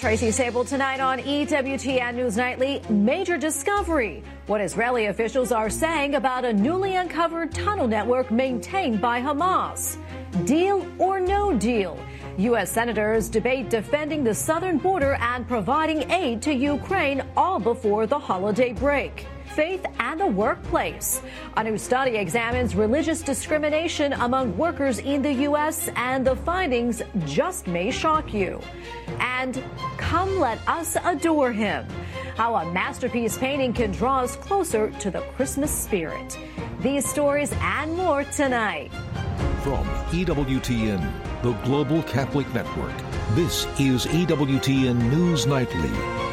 Tracy Sabol tonight on EWTN News Nightly. Major discovery. What Israeli officials are saying about a newly uncovered tunnel network maintained by Hamas. Deal or no deal? U.S. senators debate defending the southern border and providing aid to Ukraine all before the holiday break faith and the workplace. A new study examines religious discrimination among workers in the U.S., and the findings just may shock you. And come let us adore him. How a masterpiece painting can draw us closer to the Christmas spirit. These stories and more tonight. From EWTN, the Global Catholic Network, this is EWTN News Nightly.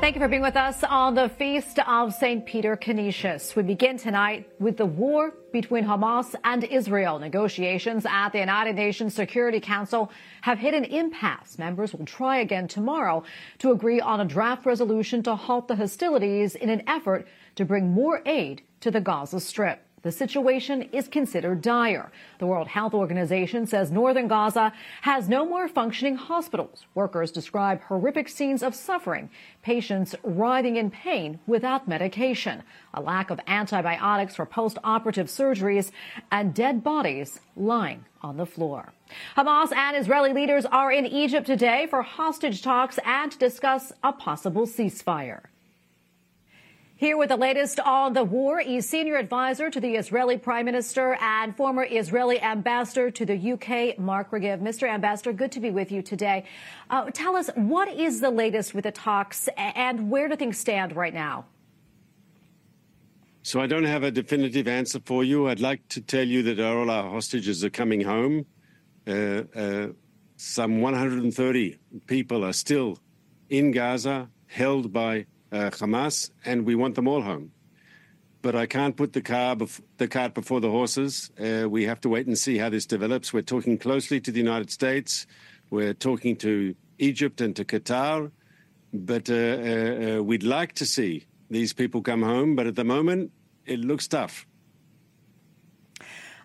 Thank you for being with us on the Feast of St. Peter Canisius. We begin tonight with the war between Hamas and Israel. Negotiations at the United Nations Security Council have hit an impasse. Members will try again tomorrow to agree on a draft resolution to halt the hostilities in an effort to bring more aid to the Gaza Strip. The situation is considered dire. The World Health Organization says northern Gaza has no more functioning hospitals. Workers describe horrific scenes of suffering, patients writhing in pain without medication, a lack of antibiotics for post-operative surgeries, and dead bodies lying on the floor. Hamas and Israeli leaders are in Egypt today for hostage talks and to discuss a possible ceasefire. Here with the latest on the war is senior advisor to the Israeli Prime Minister and former Israeli ambassador to the UK, Mark Regev. Mr. Ambassador, good to be with you today. Uh, tell us, what is the latest with the talks and where do things stand right now? So I don't have a definitive answer for you. I'd like to tell you that all our hostages are coming home. Uh, uh, some 130 people are still in Gaza, held by uh, Hamas, and we want them all home. But I can't put the, car bef- the cart before the horses. Uh, we have to wait and see how this develops. We're talking closely to the United States. We're talking to Egypt and to Qatar. But uh, uh, uh we'd like to see these people come home. But at the moment, it looks tough.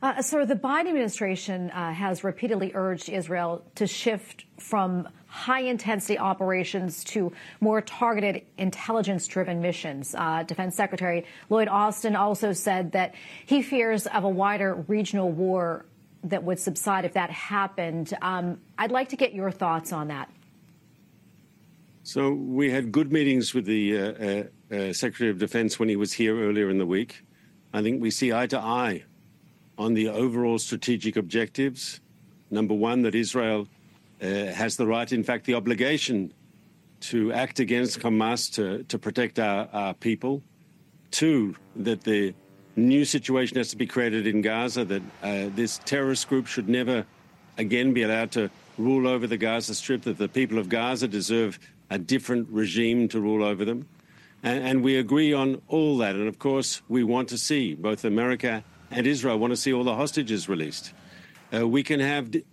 Uh, so the Biden administration uh, has repeatedly urged Israel to shift from high intensity operations to more targeted intelligence driven missions. Uh, Defense Secretary Lloyd Austin also said that he fears of a wider regional war that would subside if that happened. Um, I'd like to get your thoughts on that. So we had good meetings with the uh, uh, uh Secretary of Defense when he was here earlier in the week. I think we see eye to eye on the overall strategic objectives. Number one, that Israel uh, has the right, in fact, the obligation to act against Hamas to, to protect our, our people. Two, that the new situation has to be created in Gaza, that uh, this terrorist group should never again be allowed to rule over the Gaza Strip, that the people of Gaza deserve a different regime to rule over them. And, and we agree on all that. And of course, we want to see both America and Israel want to see all the hostages released. Uh, we can have d-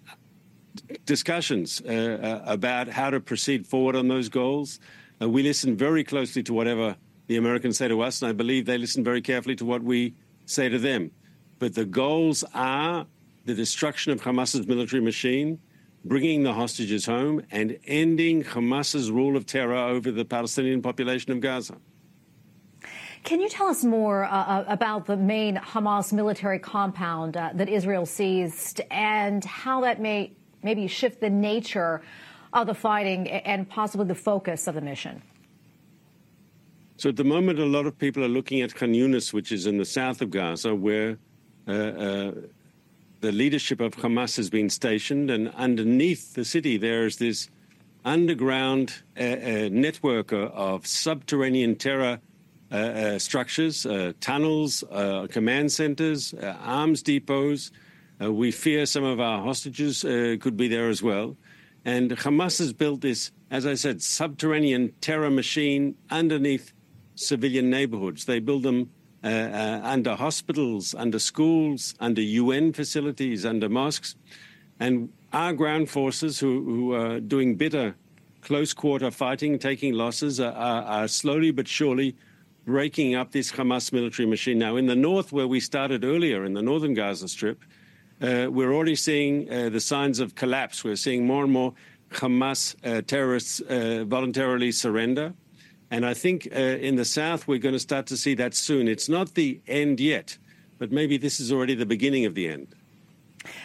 discussions uh, uh, about how to proceed forward on those goals. Uh, we listen very closely to whatever the Americans say to us, and I believe they listen very carefully to what we say to them. But the goals are the destruction of Hamas's military machine, bringing the hostages home, and ending Hamas's rule of terror over the Palestinian population of Gaza. Can you tell us more uh, uh, about the main Hamas military compound uh, that Israel seized and how that may maybe shift the nature of the fighting and possibly the focus of the mission? So at the moment, a lot of people are looking at Khan Yunis, which is in the south of Gaza, where uh, uh, the leadership of Hamas has been stationed, and underneath the city there is this underground uh, network of subterranean terror uh, uh, structures, uh, tunnels, command centers, arms depots. we fear some of our hostages could be there as well. And Hamas has built this, as I said, subterranean terror machine underneath civilian neighborhoods. They build them uh, uh, under hospitals, under schools, under UN facilities, under mosques. And our ground forces, who, who are doing bitter close quarter fighting, taking losses, are, are slowly but surely breaking up this Hamas military machine. Now, in the north, where we started earlier, in the northern Gaza Strip, uh, we're already seeing uh, the signs of collapse. We're seeing more and more Hamas uh, terrorists uh, voluntarily surrender. And I think uh, in the South, we're going to start to see that soon. It's not the end yet, but maybe this is already the beginning of the end.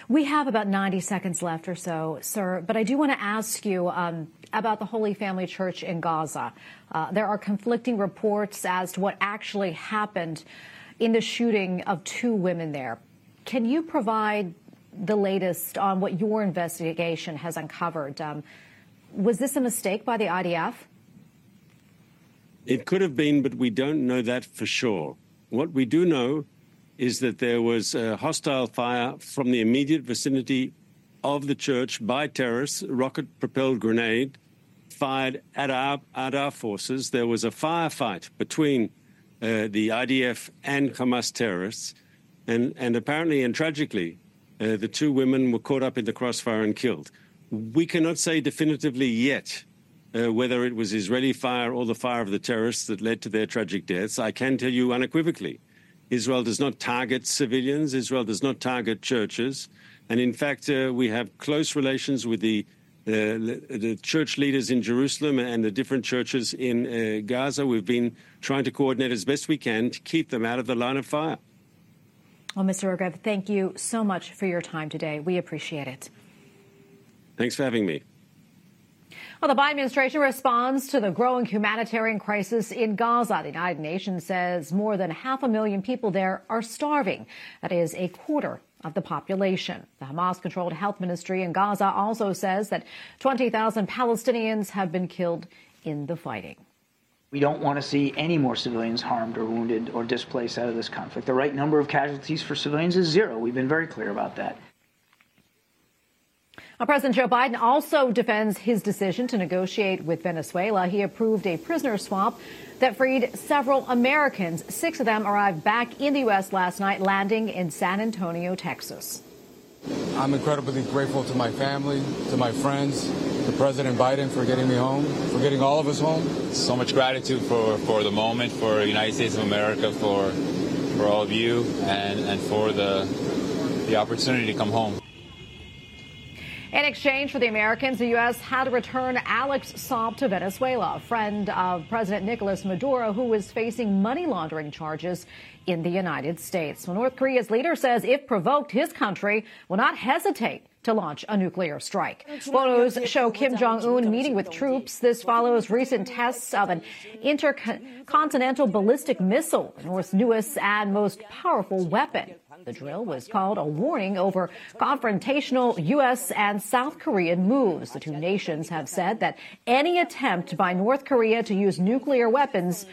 We have about 90 seconds left or so, sir, but I do want to ask you um, about the Holy Family Church in Gaza. Uh, there are conflicting reports as to what actually happened in the shooting of two women there. Can you provide the latest on what your investigation has uncovered? Um, was this a mistake by the IDF? It could have been, but we don't know that for sure. What we do know is that there was a hostile fire from the immediate vicinity of the church by terrorists, rocket propelled grenade fired at our, at our forces. There was a firefight between uh, the IDF and Hamas terrorists. And, and apparently and tragically, uh, the two women were caught up in the crossfire and killed. We cannot say definitively yet uh, whether it was Israeli fire or the fire of the terrorists that led to their tragic deaths. I can tell you unequivocally Israel does not target civilians, Israel does not target churches. And in fact, uh, we have close relations with the, uh, the church leaders in Jerusalem and the different churches in uh, Gaza. We've been trying to coordinate as best we can to keep them out of the line of fire. Well, Mr. Regev, thank you so much for your time today. We appreciate it. Thanks for having me. Well, the Biden administration responds to the growing humanitarian crisis in Gaza. The United Nations says more than half a million people there are starving. That is a quarter of the population. The Hamas controlled health ministry in Gaza also says that 20,000 Palestinians have been killed in the fighting. We don't want to see any more civilians harmed or wounded or displaced out of this conflict. The right number of casualties for civilians is zero. We've been very clear about that. Now, President Joe Biden also defends his decision to negotiate with Venezuela. He approved a prisoner swap that freed several Americans. Six of them arrived back in the U.S. last night, landing in San Antonio, Texas. I'm incredibly grateful to my family, to my friends, to President Biden for getting me home, for getting all of us home. So much gratitude for, for the moment, for the United States of America, for for all of you, and, and for the the opportunity to come home. In exchange for the Americans, the U.S. had to return Alex Saab to Venezuela, a friend of President Nicolas Maduro, who was facing money laundering charges in the United States. Well, North Korea's leader says if provoked, his country will not hesitate to launch a nuclear strike. Photos show Kim Jong-un meeting with troops. This follows recent tests of an intercontinental ballistic missile, the North's newest and most powerful weapon. The drill was called a warning over confrontational U.S. and South Korean moves. The two nations have said that any attempt by North Korea to use nuclear weapons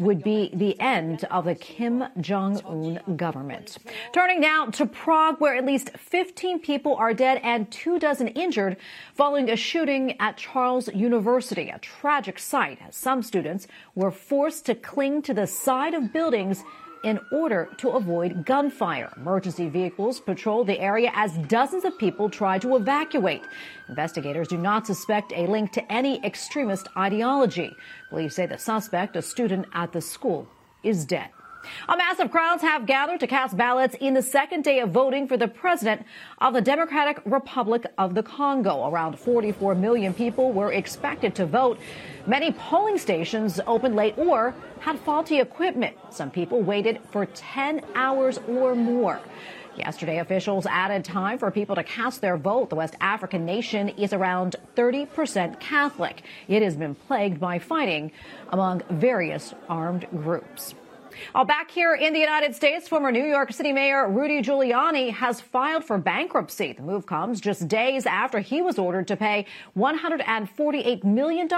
would be the end of the Kim Jong un government. Turning now to Prague, where at least 15 people are dead and two dozen injured following a shooting at Charles University, a tragic sight as some students were forced to cling to the side of buildings in order to avoid gunfire. Emergency vehicles patrol the area as dozens of people try to evacuate. Investigators do not suspect a link to any extremist ideology. Police say the suspect, a student at the school, is dead. A massive crowds have gathered to cast ballots in the second day of voting for the president of the Democratic Republic of the Congo. Around 44 million people were expected to vote. Many polling stations opened late or had faulty equipment. Some people waited for 10 hours or more. Yesterday, officials added time for people to cast their vote. The West African nation is around 30% Catholic. It has been plagued by fighting among various armed groups. Back here in the United States, former New York City Mayor Rudy Giuliani has filed for bankruptcy. The move comes just days after he was ordered to pay $148 million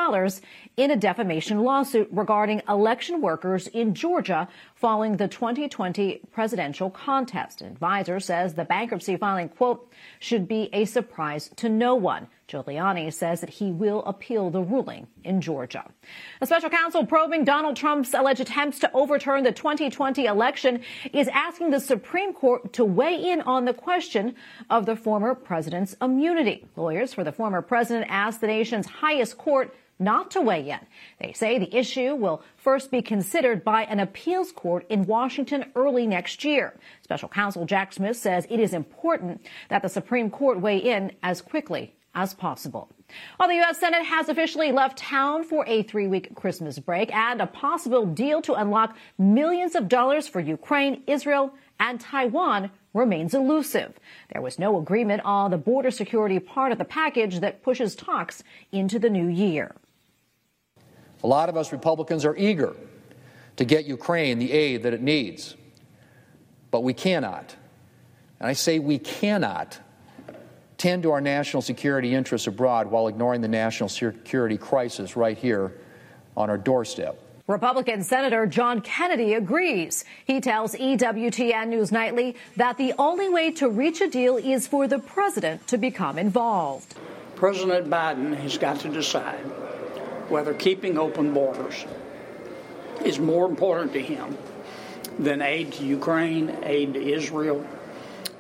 in a defamation lawsuit regarding election workers in Georgia following the 2020 presidential contest. An advisor says the bankruptcy filing, quote, should be a surprise to no one. Giuliani says that he will appeal the ruling in Georgia. A special counsel probing Donald Trump's alleged attempts to overturn the 2020 election is asking the Supreme Court to weigh in on the question of the former president's immunity. Lawyers for the former president asked the nation's highest court not to weigh in. They say the issue will first be considered by an appeals court in Washington early next year. Special counsel Jack Smith says it is important that the Supreme Court weigh in as quickly as possible. Well, the U.S. Senate has officially left town for a three week Christmas break and a possible deal to unlock millions of dollars for Ukraine, Israel, and Taiwan remains elusive. There was no agreement on the border security part of the package that pushes talks into the new year. A lot of us Republicans are eager to get Ukraine the aid that it needs, but we cannot, and I say we cannot, tend to our national security interests abroad while ignoring the national security crisis right here on our doorstep. Republican Senator John Kennedy agrees. He tells EWTN News Nightly that the only way to reach a deal is for the president to become involved. President Biden has got to decide whether keeping open borders is more important to him than aid to Ukraine, aid to Israel,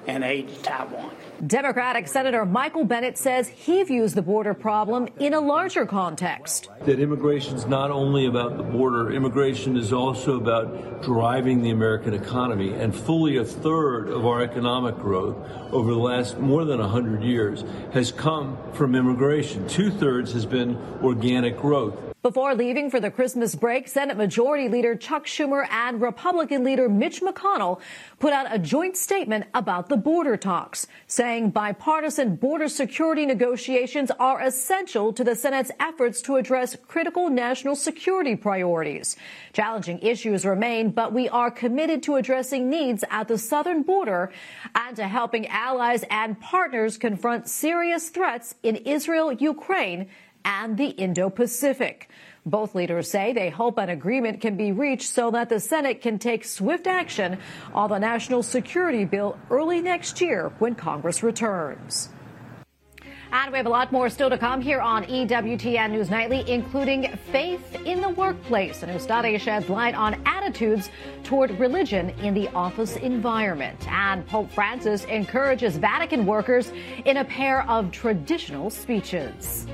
and aid to Taiwan. Democratic Senator Michael Bennet says he views the border problem in a larger context. That immigration is not only about the border, immigration is also about driving the American economy. And fully a third of our economic growth over the last more than 100 years has come from immigration. Two thirds has been organic growth. Before leaving for the Christmas break, Senate Majority Leader Chuck Schumer and Republican leader Mitch McConnell put out a joint statement about the border talks, saying bipartisan border security negotiations are essential to the Senate's efforts to address critical national security priorities. Challenging issues remain, but we are committed to addressing needs at the southern border and to helping allies and partners confront serious threats in Israel, Ukraine, and the Indo-Pacific. Both leaders say they hope an agreement can be reached so that the Senate can take swift action on the national security bill early next year when Congress returns. And we have a lot more still to come here on EWTN News Nightly, including faith in the workplace. A new study sheds light on attitudes toward religion in the office environment. And Pope Francis encourages Vatican workers in a pair of traditional speeches.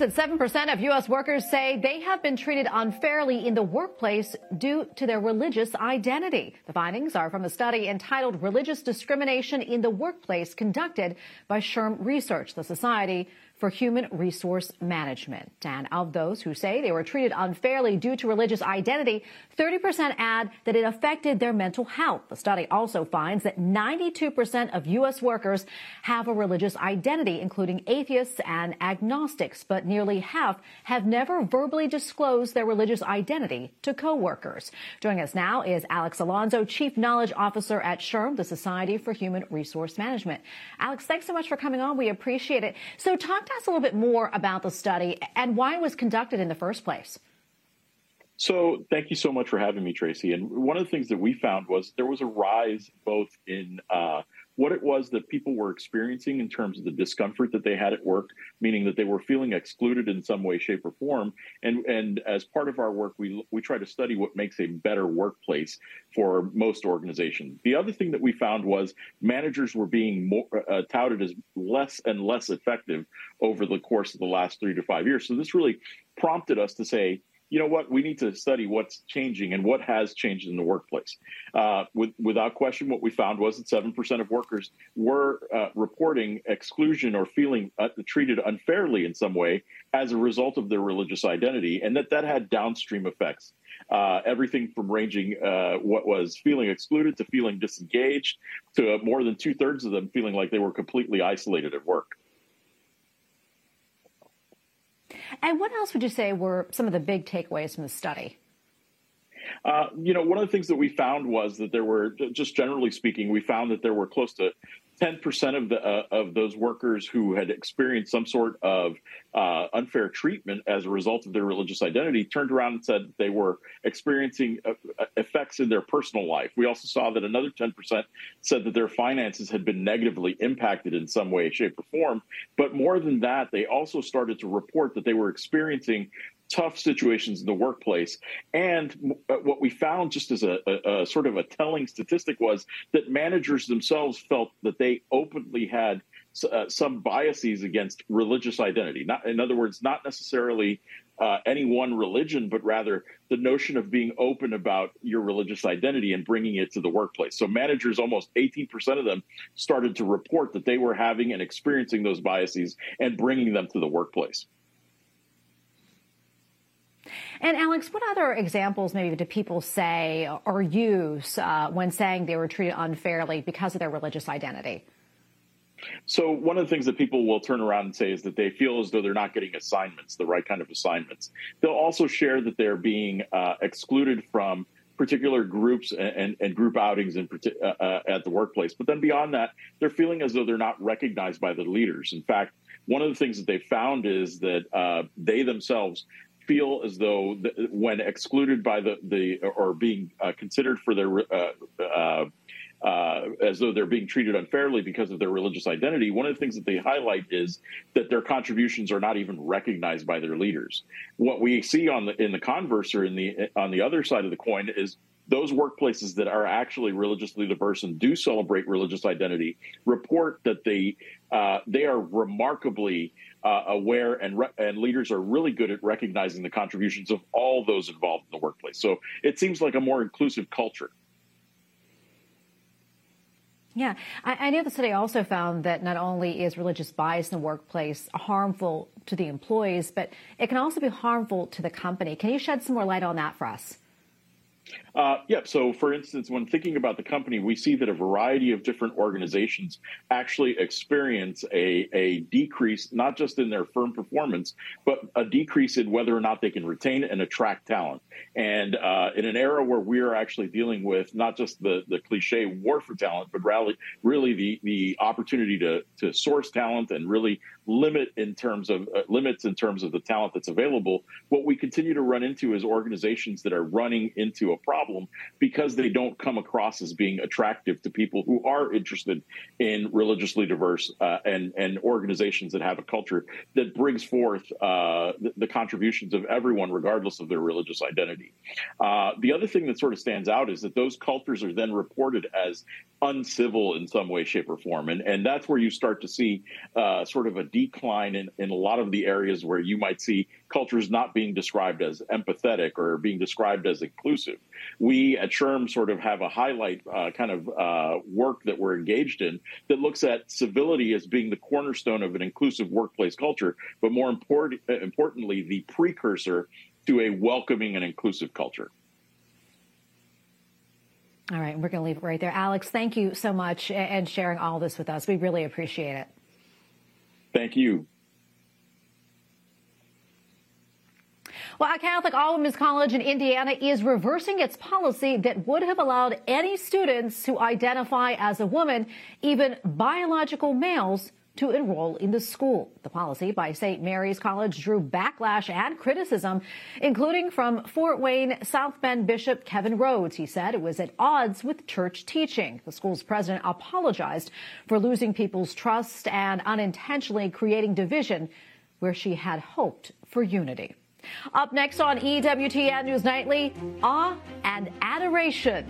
That 7% of U.S. workers say they have been treated unfairly in the workplace due to their religious identity. The findings are from a study entitled Religious Discrimination in the Workplace conducted by SHRM Research, the Society for Human Resource Management. And of those who say they were treated unfairly due to religious identity, 30% add that it affected their mental health. The study also finds that 92% of U.S. workers have a religious identity, including atheists and agnostics, but nearly half have never verbally disclosed their religious identity to coworkers. Joining us now is Alex Alonso, Chief Knowledge Officer at SHRM, the Society for Human Resource Management. Alex, thanks so much for coming on. We appreciate it. So talk to us a little bit more about the study and why it was conducted in the first place. So, thank you so much for having me, Tracy. And one of the things that we found was there was a rise both in uh, what it was that people were experiencing in terms of the discomfort that they had at work, meaning that they were feeling excluded in some way, shape, or form. And and as part of our work, we we try to study what makes a better workplace for most organizations. The other thing that we found was managers were being more, uh, touted as less and less effective over the course of the last three to five years. So this really prompted us to say, you know what? We need to study what's changing and what has changed in the workplace. Uh, with, without question, what we found was that 7% of workers were uh, reporting exclusion or feeling uh, treated unfairly in some way as a result of their religious identity, and that that had downstream effects. Uh, everything from ranging uh, what was feeling excluded to feeling disengaged to more than two thirds of them feeling like they were completely isolated at work. And what else would you say were some of the big takeaways from the study? Uh, you know, one of the things that we found was that there were, just generally speaking, we found that there were close to 10% of the uh, of those workers who had experienced some sort of uh, unfair treatment as a result of their religious identity turned around and said they were experiencing uh, uh, effects in their personal life. We also saw that another 10% said that their finances had been negatively impacted in some way, shape, or form. But more than that, they also started to report that they were experiencing tough situations in the workplace. And uh, what we found, just as a, a, a, sort of a telling statistic, was that managers themselves felt that they openly had uh, some biases against religious identity. Not, in other words, not necessarily uh, any one religion, but rather the notion of being open about your religious identity and bringing it to the workplace. So managers, almost 18% of them, started to report that they were having and experiencing those biases and bringing them to the workplace. And Alex, what other examples maybe do people say or use uh, when saying they were treated unfairly because of their religious identity? So one of the things that people will turn around and say is that they feel as though they're not getting assignments, the right kind of assignments. They'll also share that they're being uh, excluded from particular groups and, and, and group outings in, uh, uh, at the workplace. But then beyond that, they're feeling as though they're not recognized by the leaders. In fact, one of the things that they found is that uh, they themselves feel as though the, when excluded by the, the or being uh, considered for their uh, uh, uh, as though they're being treated unfairly because of their religious identity. One of the things that they highlight is that their contributions are not even recognized by their leaders. What we see on the in the converse or in the on the other side of the coin is those workplaces that are actually religiously diverse and do celebrate religious identity report that they uh, they are remarkably uh, aware and re- and leaders are really good at recognizing the contributions of all those involved in the workplace. So it seems like a more inclusive culture. Yeah, I, I know the study also found that not only is religious bias in the workplace harmful to the employees, but it can also be harmful to the company. Can you shed some more light on that for us? Uh, yeah. So, for instance, when thinking about the company, we see that a variety of different organizations actually experience a, a decrease, not just in their firm performance, but a decrease in whether or not they can retain and attract talent. And uh, in an era where we are actually dealing with not just the, the cliche war for talent, but really, really the, the opportunity to, to source talent and really limit in terms of uh, limits in terms of the talent that's available, what we continue to run into is organizations that are running into a problem because they don't come across as being attractive to people who are interested in religiously diverse uh, and and organizations that have a culture that brings forth uh, the, the, contributions of everyone, regardless of their religious identity. Uh, the other thing that sort of stands out is that those cultures are then reported as uncivil in some way, shape, or form, and and that's where you start to see uh, sort of a decline in, in a lot of the areas where you might see cultures not being described as empathetic or being described as inclusive. We at SHRM sort of have a highlight uh, kind of uh, work that we're engaged in that looks at civility as being the cornerstone of an inclusive workplace culture, but more important, importantly, the precursor to a welcoming and inclusive culture. All right, we're going to leave it right there. Alex, thank you so much and sharing all this with us. We really appreciate it. Thank you. Well, a Catholic All Women's College in Indiana is reversing its policy that would have allowed any students to identify as a woman, even biological males, to enroll in the school. The policy by St. Mary's College drew backlash and criticism, including from Fort Wayne South Bend Bishop Kevin Rhodes. He said it was at odds with church teaching. The school's president apologized for losing people's trust and unintentionally creating division where she had hoped for unity. Up next on EWTN News Nightly, awe and adoration.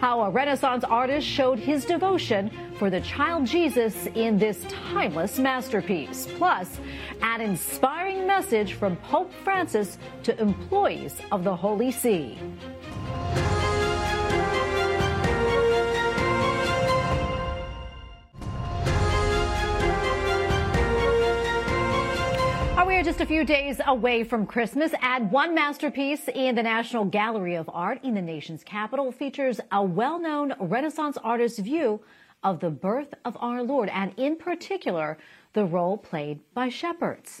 How a Renaissance artist showed his devotion for the child Jesus in this timeless masterpiece. Plus, an inspiring message from Pope Francis to employees of the Holy See. Are just a few days away from Christmas, and one masterpiece in the National Gallery of Art in the nation's capital features a well-known Renaissance artist's view of the birth of our Lord, and in particular, the role played by shepherds.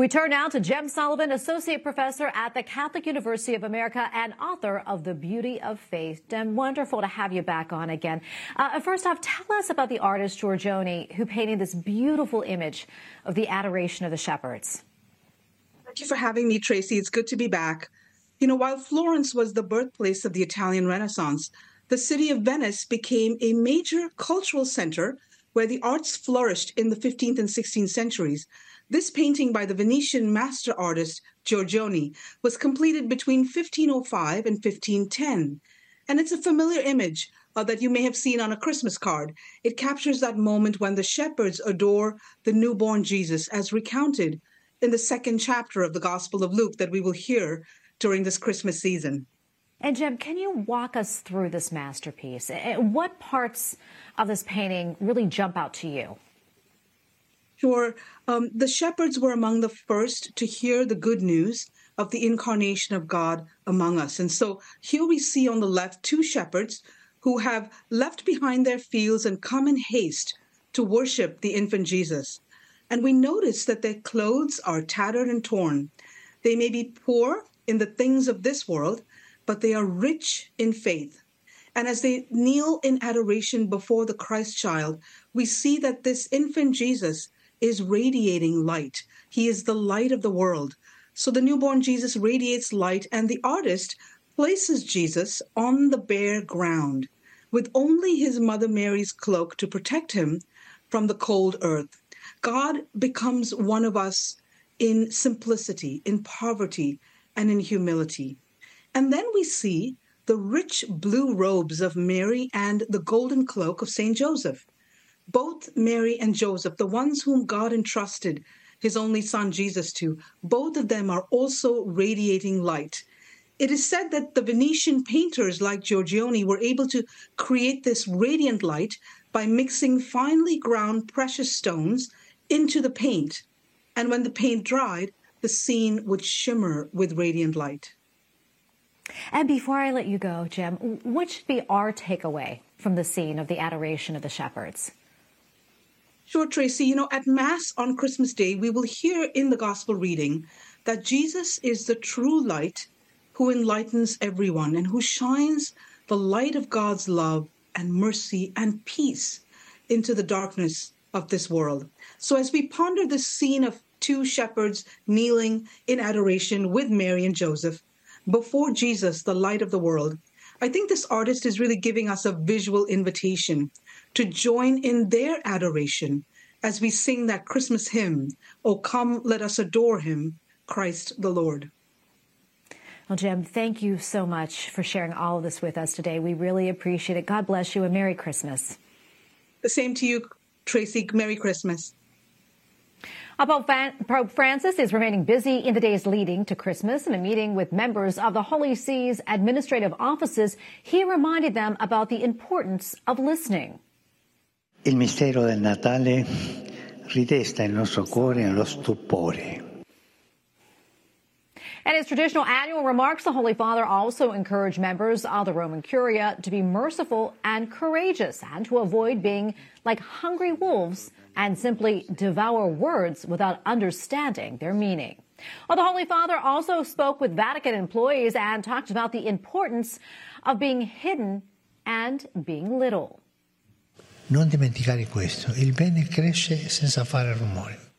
We turn now to Jem Sullivan, Associate Professor at the Catholic University of America and author of The Beauty of Faith. Jem, wonderful to have you back on again. Uh, first off, tell us about the artist Giorgione who painted this beautiful image of the adoration of the shepherds. Thank you for having me, Tracy. It's good to be back. You know, while Florence was the birthplace of the Italian Renaissance, the city of Venice became a major cultural center where the arts flourished in the 15th and 16th centuries. This painting by the Venetian master artist Giorgione was completed between 1505 and 1510. And it's a familiar image uh, that you may have seen on a Christmas card. It captures that moment when the shepherds adore the newborn Jesus, as recounted in the second chapter of the Gospel of Luke that we will hear during this Christmas season. And Jem, can you walk us through this masterpiece? What parts of this painting really jump out to you? Sure. Um, the shepherds were among the first to hear the good news of the incarnation of God among us. And so here we see on the left two shepherds who have left behind their fields and come in haste to worship the infant Jesus. And we notice that their clothes are tattered and torn. They may be poor in the things of this world, but they are rich in faith. And as they kneel in adoration before the Christ child, we see that this infant Jesus is radiating light. He is the light of the world. So the newborn Jesus radiates light, and the artist places Jesus on the bare ground with only his mother Mary's cloak to protect him from the cold earth. God becomes one of us in simplicity, in poverty, and in humility. And then we see the rich blue robes of Mary and the golden cloak of St. Joseph. Both Mary and Joseph, the ones whom God entrusted his only son Jesus to, both of them are also radiating light. It is said that the Venetian painters like Giorgione were able to create this radiant light by mixing finely ground precious stones into the paint. And when the paint dried, the scene would shimmer with radiant light. And before I let you go, Jem, what should be our takeaway from the scene of the adoration of the shepherds? Sure, Tracy. You know, at Mass on Christmas Day, we will hear in the Gospel reading that Jesus is the true light who enlightens everyone and who shines the light of God's love and mercy and peace into the darkness of this world. So, as we ponder this scene of two shepherds kneeling in adoration with Mary and Joseph before Jesus, the light of the world, I think this artist is really giving us a visual invitation to join in their adoration as we sing that Christmas hymn, Oh, come, let us adore him, Christ the Lord. Well, Jem, thank you so much for sharing all of this with us today. We really appreciate it. God bless you and Merry Christmas. The same to you, Tracy. Merry Christmas. Pope Francis is remaining busy in the days leading to Christmas. In a meeting with members of the Holy See's administrative offices, he reminded them about the importance of listening. Il mistero del Natale ridesta il nostro cuore nello stupore. In his traditional annual remarks, the Holy Father also encouraged members of the Roman Curia to be merciful and courageous and to avoid being like hungry wolves and simply devour words without understanding their meaning. Well, the Holy Father also spoke with Vatican employees and talked about the importance of being hidden and being little. Non dimenticare questo, il bene cresce senza fare rumore.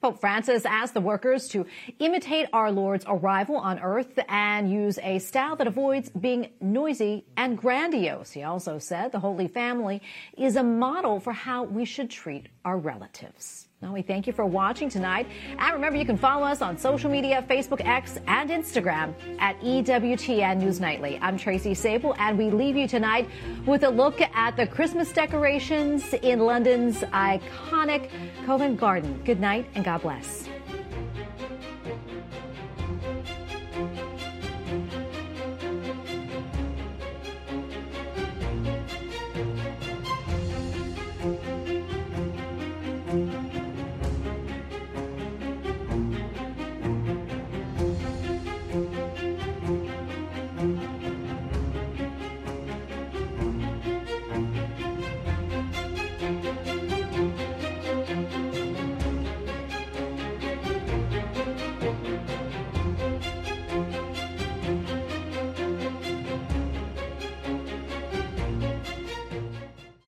Pope Francis asked the workers to imitate our Lord's arrival on earth and use a style that avoids being noisy and grandiose. He also said the Holy Family is a model for how we should treat our relatives. Now, we thank you for watching tonight. And remember, you can follow us on social media Facebook, X, and Instagram at EWTN News Nightly. I'm Tracy Sabol, and we leave you tonight with a look at the Christmas decorations in London's iconic Covent Garden. Good night, and God bless.